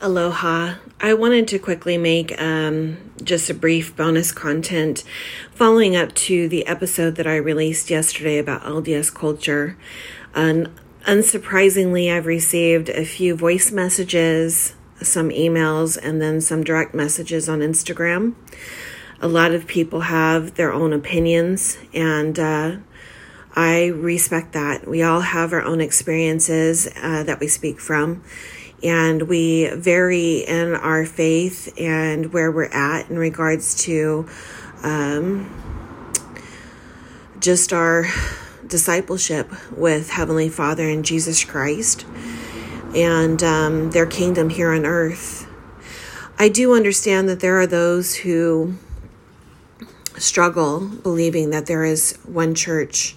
Aloha. I wanted to quickly make um, just a brief bonus content following up to the episode that I released yesterday about LDS culture. Um, unsurprisingly, I've received a few voice messages, some emails, and then some direct messages on Instagram. A lot of people have their own opinions, and uh, I respect that. We all have our own experiences uh, that we speak from and we vary in our faith and where we're at in regards to um, just our discipleship with Heavenly Father and Jesus Christ and um, their kingdom here on earth. I do understand that there are those who struggle believing that there is one church,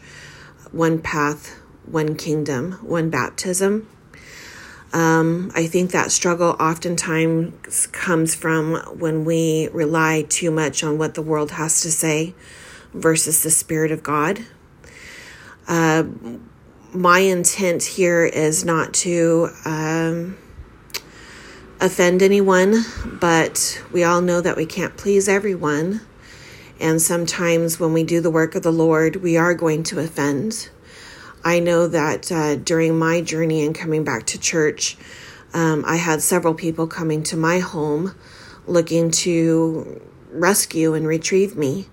one path, one kingdom, one baptism. Um, I think that struggle oftentimes comes from when we rely too much on what the world has to say versus the Spirit of God. Uh, my intent here is not to um, offend anyone, but we all know that we can't please everyone. And sometimes when we do the work of the Lord, we are going to offend. I know that uh, during my journey and coming back to church, um, I had several people coming to my home looking to rescue and retrieve me.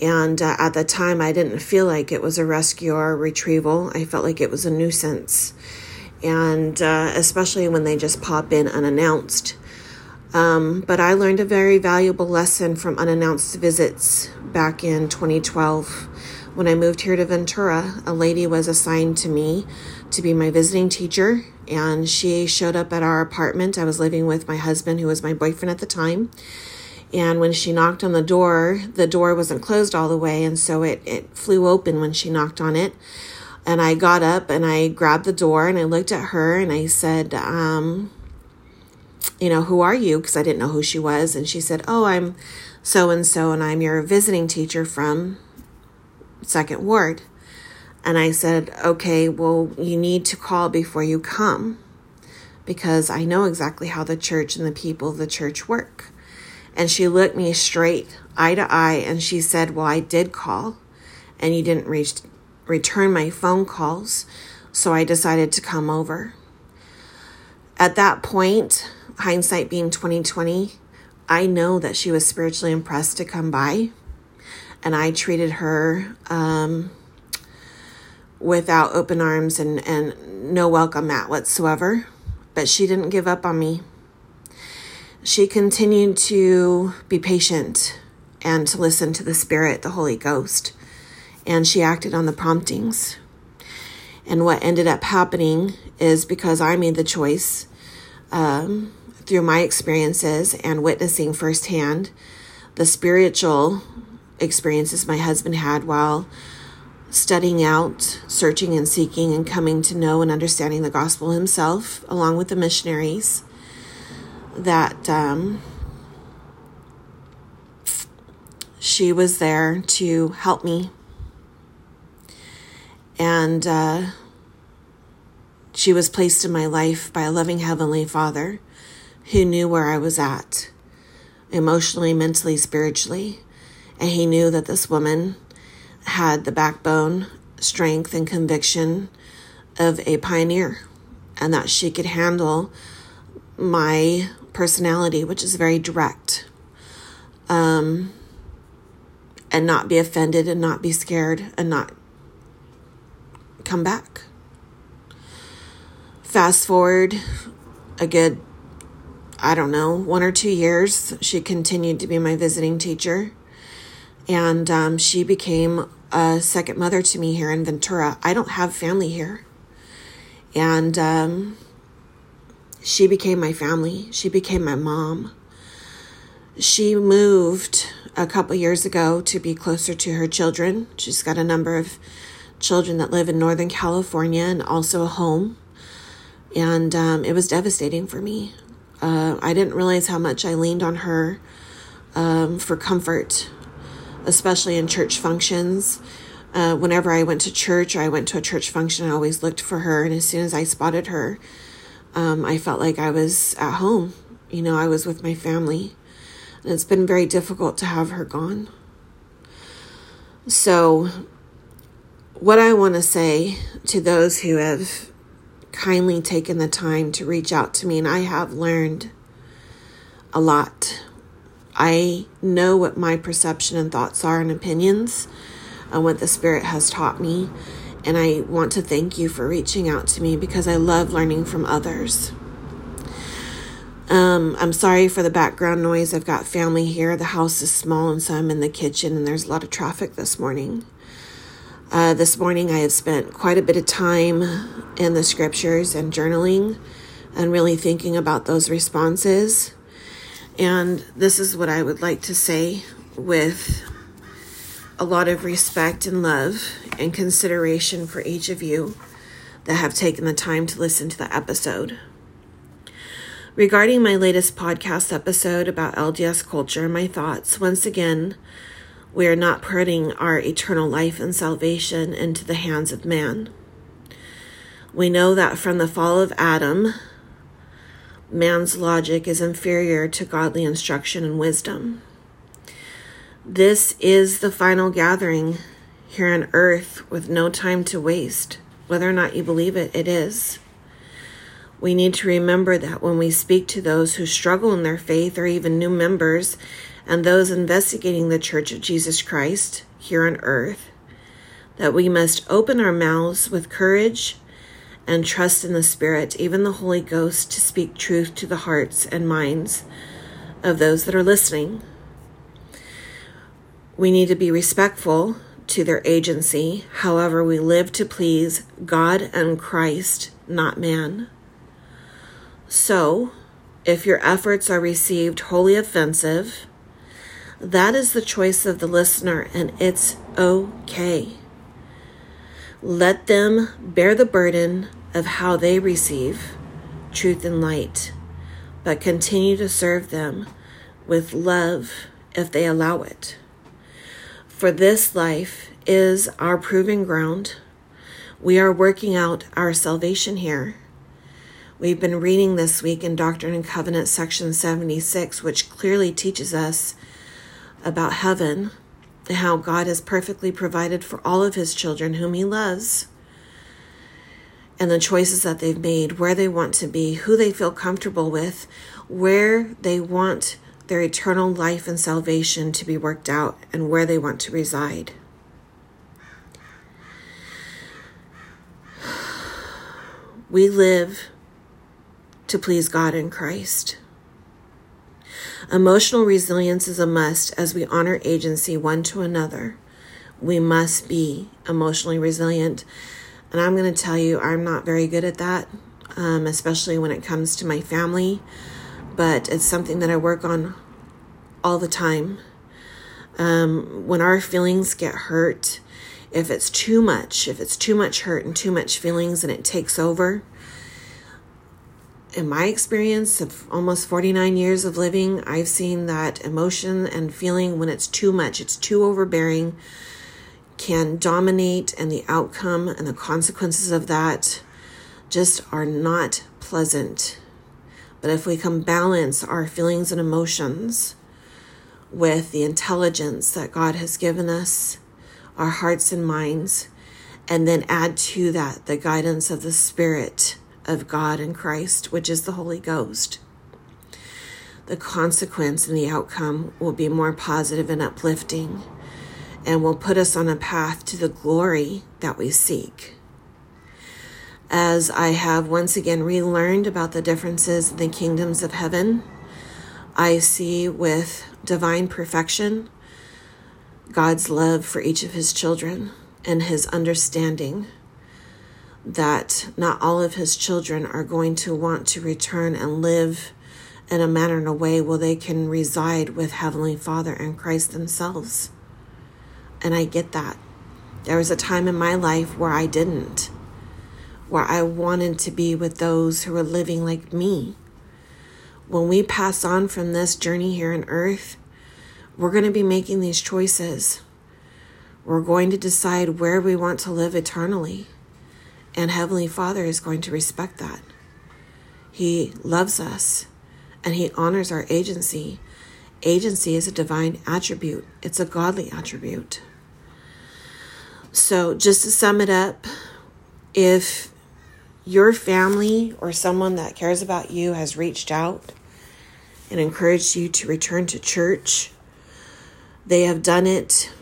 And uh, at the time, I didn't feel like it was a rescue or a retrieval. I felt like it was a nuisance. And uh, especially when they just pop in unannounced. Um, but I learned a very valuable lesson from unannounced visits back in 2012 when I moved here to Ventura, a lady was assigned to me to be my visiting teacher, and she showed up at our apartment. I was living with my husband, who was my boyfriend at the time. And when she knocked on the door, the door wasn't closed all the way, and so it, it flew open when she knocked on it. And I got up and I grabbed the door and I looked at her and I said, um, you know, who are you? Because I didn't know who she was. And she said, oh, I'm so and so, and I'm your visiting teacher from second ward. And I said, okay, well, you need to call before you come because I know exactly how the church and the people of the church work. And she looked me straight eye to eye and she said, well, I did call and you didn't reach, return my phone calls. So I decided to come over. At that point, hindsight being 2020, I know that she was spiritually impressed to come by and I treated her um, without open arms and, and no welcome mat whatsoever. But she didn't give up on me. She continued to be patient and to listen to the Spirit, the Holy Ghost, and she acted on the promptings. And what ended up happening is because I made the choice um, through my experiences and witnessing firsthand the spiritual experiences my husband had while studying out, searching and seeking, and coming to know and understanding the gospel himself, along with the missionaries, that um, she was there to help me. And uh, she was placed in my life by a loving Heavenly Father who knew where I was at emotionally, mentally, spiritually and he knew that this woman had the backbone, strength, and conviction of a pioneer, and that she could handle my personality, which is very direct, um, and not be offended and not be scared and not come back. Fast forward a good, I don't know, one or two years, she continued to be my visiting teacher and um, she became a second mother to me here in Ventura. I don't have family here. And um, she became my family. She became my mom. She moved a couple years ago to be closer to her children. She's got a number of children that live in Northern California and also a home. And um, it was devastating for me. Uh, I didn't realize how much I leaned on her um, for comfort especially in church functions. Uh, whenever I went to church or I went to a church function, I always looked for her. And as soon as I spotted her, um, I felt like I was at home. You know, I was with my family. And it's been very difficult to have her gone. So, what I want to say to those who have kindly taken the time to reach out to me, and I have learned a lot. I know what my perception and thoughts are and opinions and what the Spirit has taught me. And I want to thank you for reaching out to me because I love learning from others. Um, I'm sorry for the background noise. I've got family here. The house is small, and so I'm in the kitchen, and there's a lot of traffic this morning. Uh, this morning, I have spent quite a bit of time in the scriptures and journaling and really thinking about those responses. And this is what I would like to say with a lot of respect and love and consideration for each of you that have taken the time to listen to the episode. Regarding my latest podcast episode about LDS culture, and my thoughts once again, we are not putting our eternal life and salvation into the hands of man. We know that from the fall of Adam, man's logic is inferior to godly instruction and wisdom. This is the final gathering here on earth with no time to waste. Whether or not you believe it, it is. We need to remember that when we speak to those who struggle in their faith or even new members and those investigating the Church of Jesus Christ here on earth, that we must open our mouths with courage and trust in the Spirit, even the Holy Ghost, to speak truth to the hearts and minds of those that are listening. We need to be respectful to their agency. However, we live to please God and Christ, not man. So, if your efforts are received wholly offensive, that is the choice of the listener, and it's okay. Let them bear the burden of how they receive truth and light, but continue to serve them with love if they allow it. For this life is our proving ground. We are working out our salvation here. We've been reading this week in Doctrine and Covenants, section 76, which clearly teaches us about heaven how God has perfectly provided for all of his children whom he loves, and the choices that they've made, where they want to be, who they feel comfortable with, where they want their eternal life and salvation to be worked out, and where they want to reside. We live to please God in Christ. Emotional resilience is a must as we honor agency one to another. We must be emotionally resilient. And I'm going to tell you, I'm not very good at that, um, especially when it comes to my family. But it's something that I work on all the time. Um, when our feelings get hurt, if it's too much, if it's too much hurt and too much feelings and it takes over, in my experience of almost 49 years of living, I've seen that emotion and feeling when it's too much, it's too overbearing, can dominate, and the outcome and the consequences of that just are not pleasant. But if we can balance our feelings and emotions with the intelligence that God has given us, our hearts and minds, and then add to that the guidance of the Spirit of God and Christ, which is the Holy Ghost, the consequence and the outcome will be more positive and uplifting and will put us on a path to the glory that we seek. As I have once again relearned about the differences in the kingdoms of heaven, I see with divine perfection God's love for each of his children and his understanding that not all of his children are going to want to return and live in a manner and a way where they can reside with Heavenly Father and Christ themselves. And I get that. There was a time in my life where I didn't, where I wanted to be with those who were living like me. When we pass on from this journey here on earth, we're going to be making these choices. We're going to decide where we want to live eternally. And Heavenly Father is going to respect that. He loves us and He honors our agency. Agency is a divine attribute, it's a godly attribute. So, just to sum it up, if your family or someone that cares about you has reached out and encouraged you to return to church, they have done it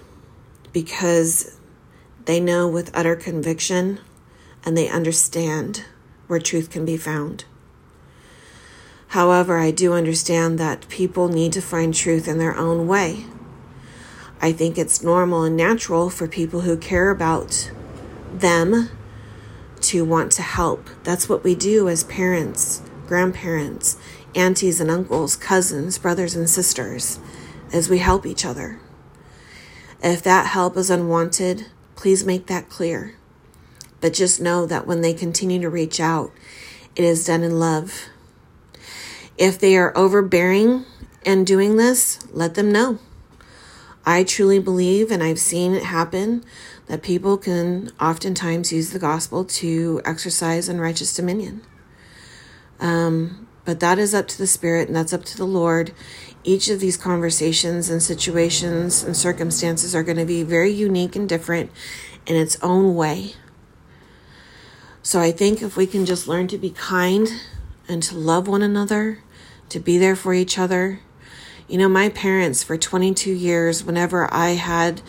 because they know with utter conviction and they understand where truth can be found. However, I do understand that people need to find truth in their own way. I think it's normal and natural for people who care about them to want to help. That's what we do as parents, grandparents, aunties and uncles, cousins, brothers and sisters, as we help each other. If that help is unwanted, please make that clear. But just know that when they continue to reach out, it is done in love. If they are overbearing and doing this, let them know. I truly believe, and I've seen it happen, that people can oftentimes use the gospel to exercise unrighteous dominion. Um, but that is up to the Spirit and that's up to the Lord. Each of these conversations and situations and circumstances are going to be very unique and different in its own way. So I think if we can just learn to be kind and to love one another, to be there for each other. You know, my parents for 22 years, whenever I had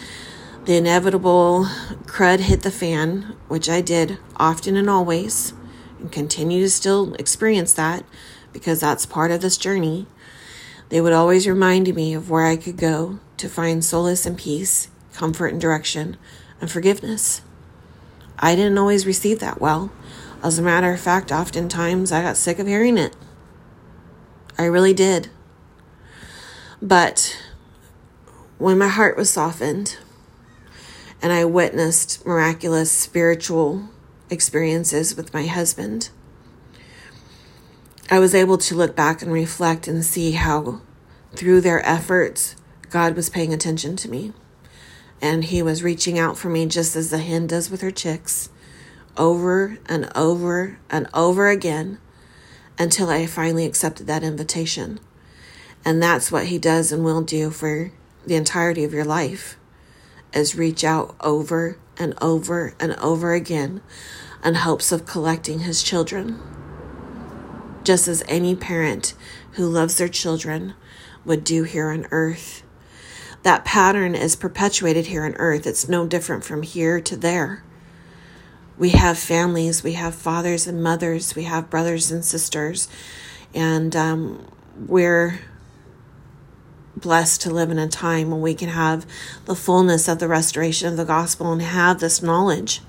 the inevitable crud hit the fan, which I did often and always, and continue to still experience that because that's part of this journey, they would always remind me of where I could go to find solace and peace, comfort and direction, and forgiveness. I didn't always receive that well. As a matter of fact, oftentimes I got sick of hearing it. I really did. But when my heart was softened and I witnessed miraculous spiritual experiences with my husband, I was able to look back and reflect and see how, through their efforts, God was paying attention to me. And He was reaching out for me just as the hen does with her chicks, over and over and over again until I finally accepted that invitation. And that's what he does and will do for the entirety of your life is reach out over and over and over again in hopes of collecting his children. Just as any parent who loves their children would do here on earth. That pattern is perpetuated here on earth. It's no different from here to there. We have families, we have fathers and mothers, we have brothers and sisters, and um, we're blessed to live in a time when we can have the fullness of the restoration of the gospel and have this knowledge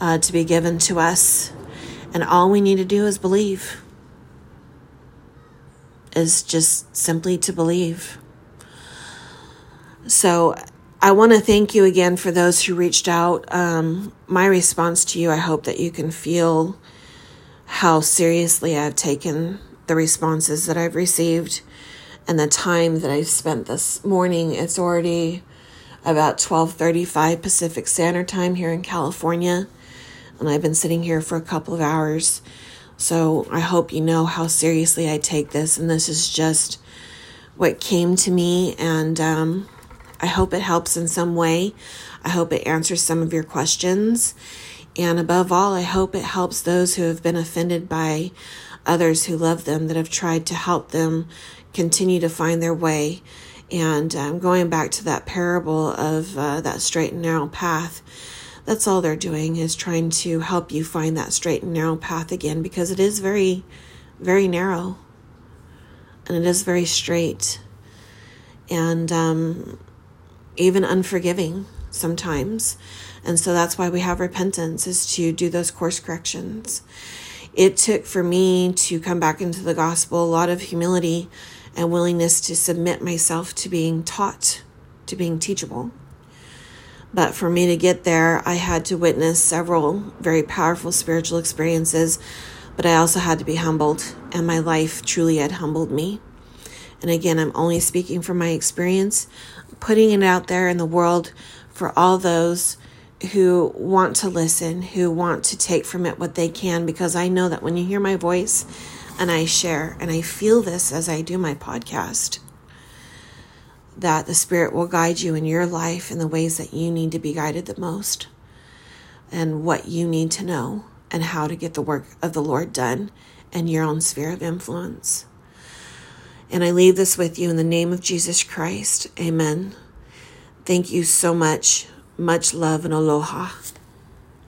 uh, to be given to us. And all we need to do is believe, is just simply to believe. So I want to thank you again for those who reached out. Um, my response to you, I hope that you can feel how seriously I've taken the responses that I've received and the time that I've spent this morning. It's already about 12:35 Pacific Standard Time here in California, and I've been sitting here for a couple of hours. So I hope you know how seriously I take this, and this is just what came to me, and um, I hope it helps in some way. I hope it answers some of your questions. And above all, I hope it helps those who have been offended by others who love them, that have tried to help them continue to find their way. And um, going back to that parable of uh, that straight and narrow path, that's all they're doing is trying to help you find that straight and narrow path again because it is very, very narrow and it is very straight. And um, even unforgiving sometimes. And so that's why we have repentance is to do those course corrections. It took for me to come back into the gospel a lot of humility and willingness to submit myself to being taught, to being teachable. But for me to get there, I had to witness several very powerful spiritual experiences, but I also had to be humbled, and my life truly had humbled me. And again, I'm only speaking from my experience putting it out there in the world for all those who want to listen, who want to take from it what they can, because I know that when you hear my voice, and I share, and I feel this as I do my podcast that the Spirit will guide you in your life in the ways that you need to be guided the most and what you need to know and how to get the work of the Lord done in your own sphere of influence. And I leave this with you in the name of Jesus Christ. Amen. Thank you so much. Much love and aloha.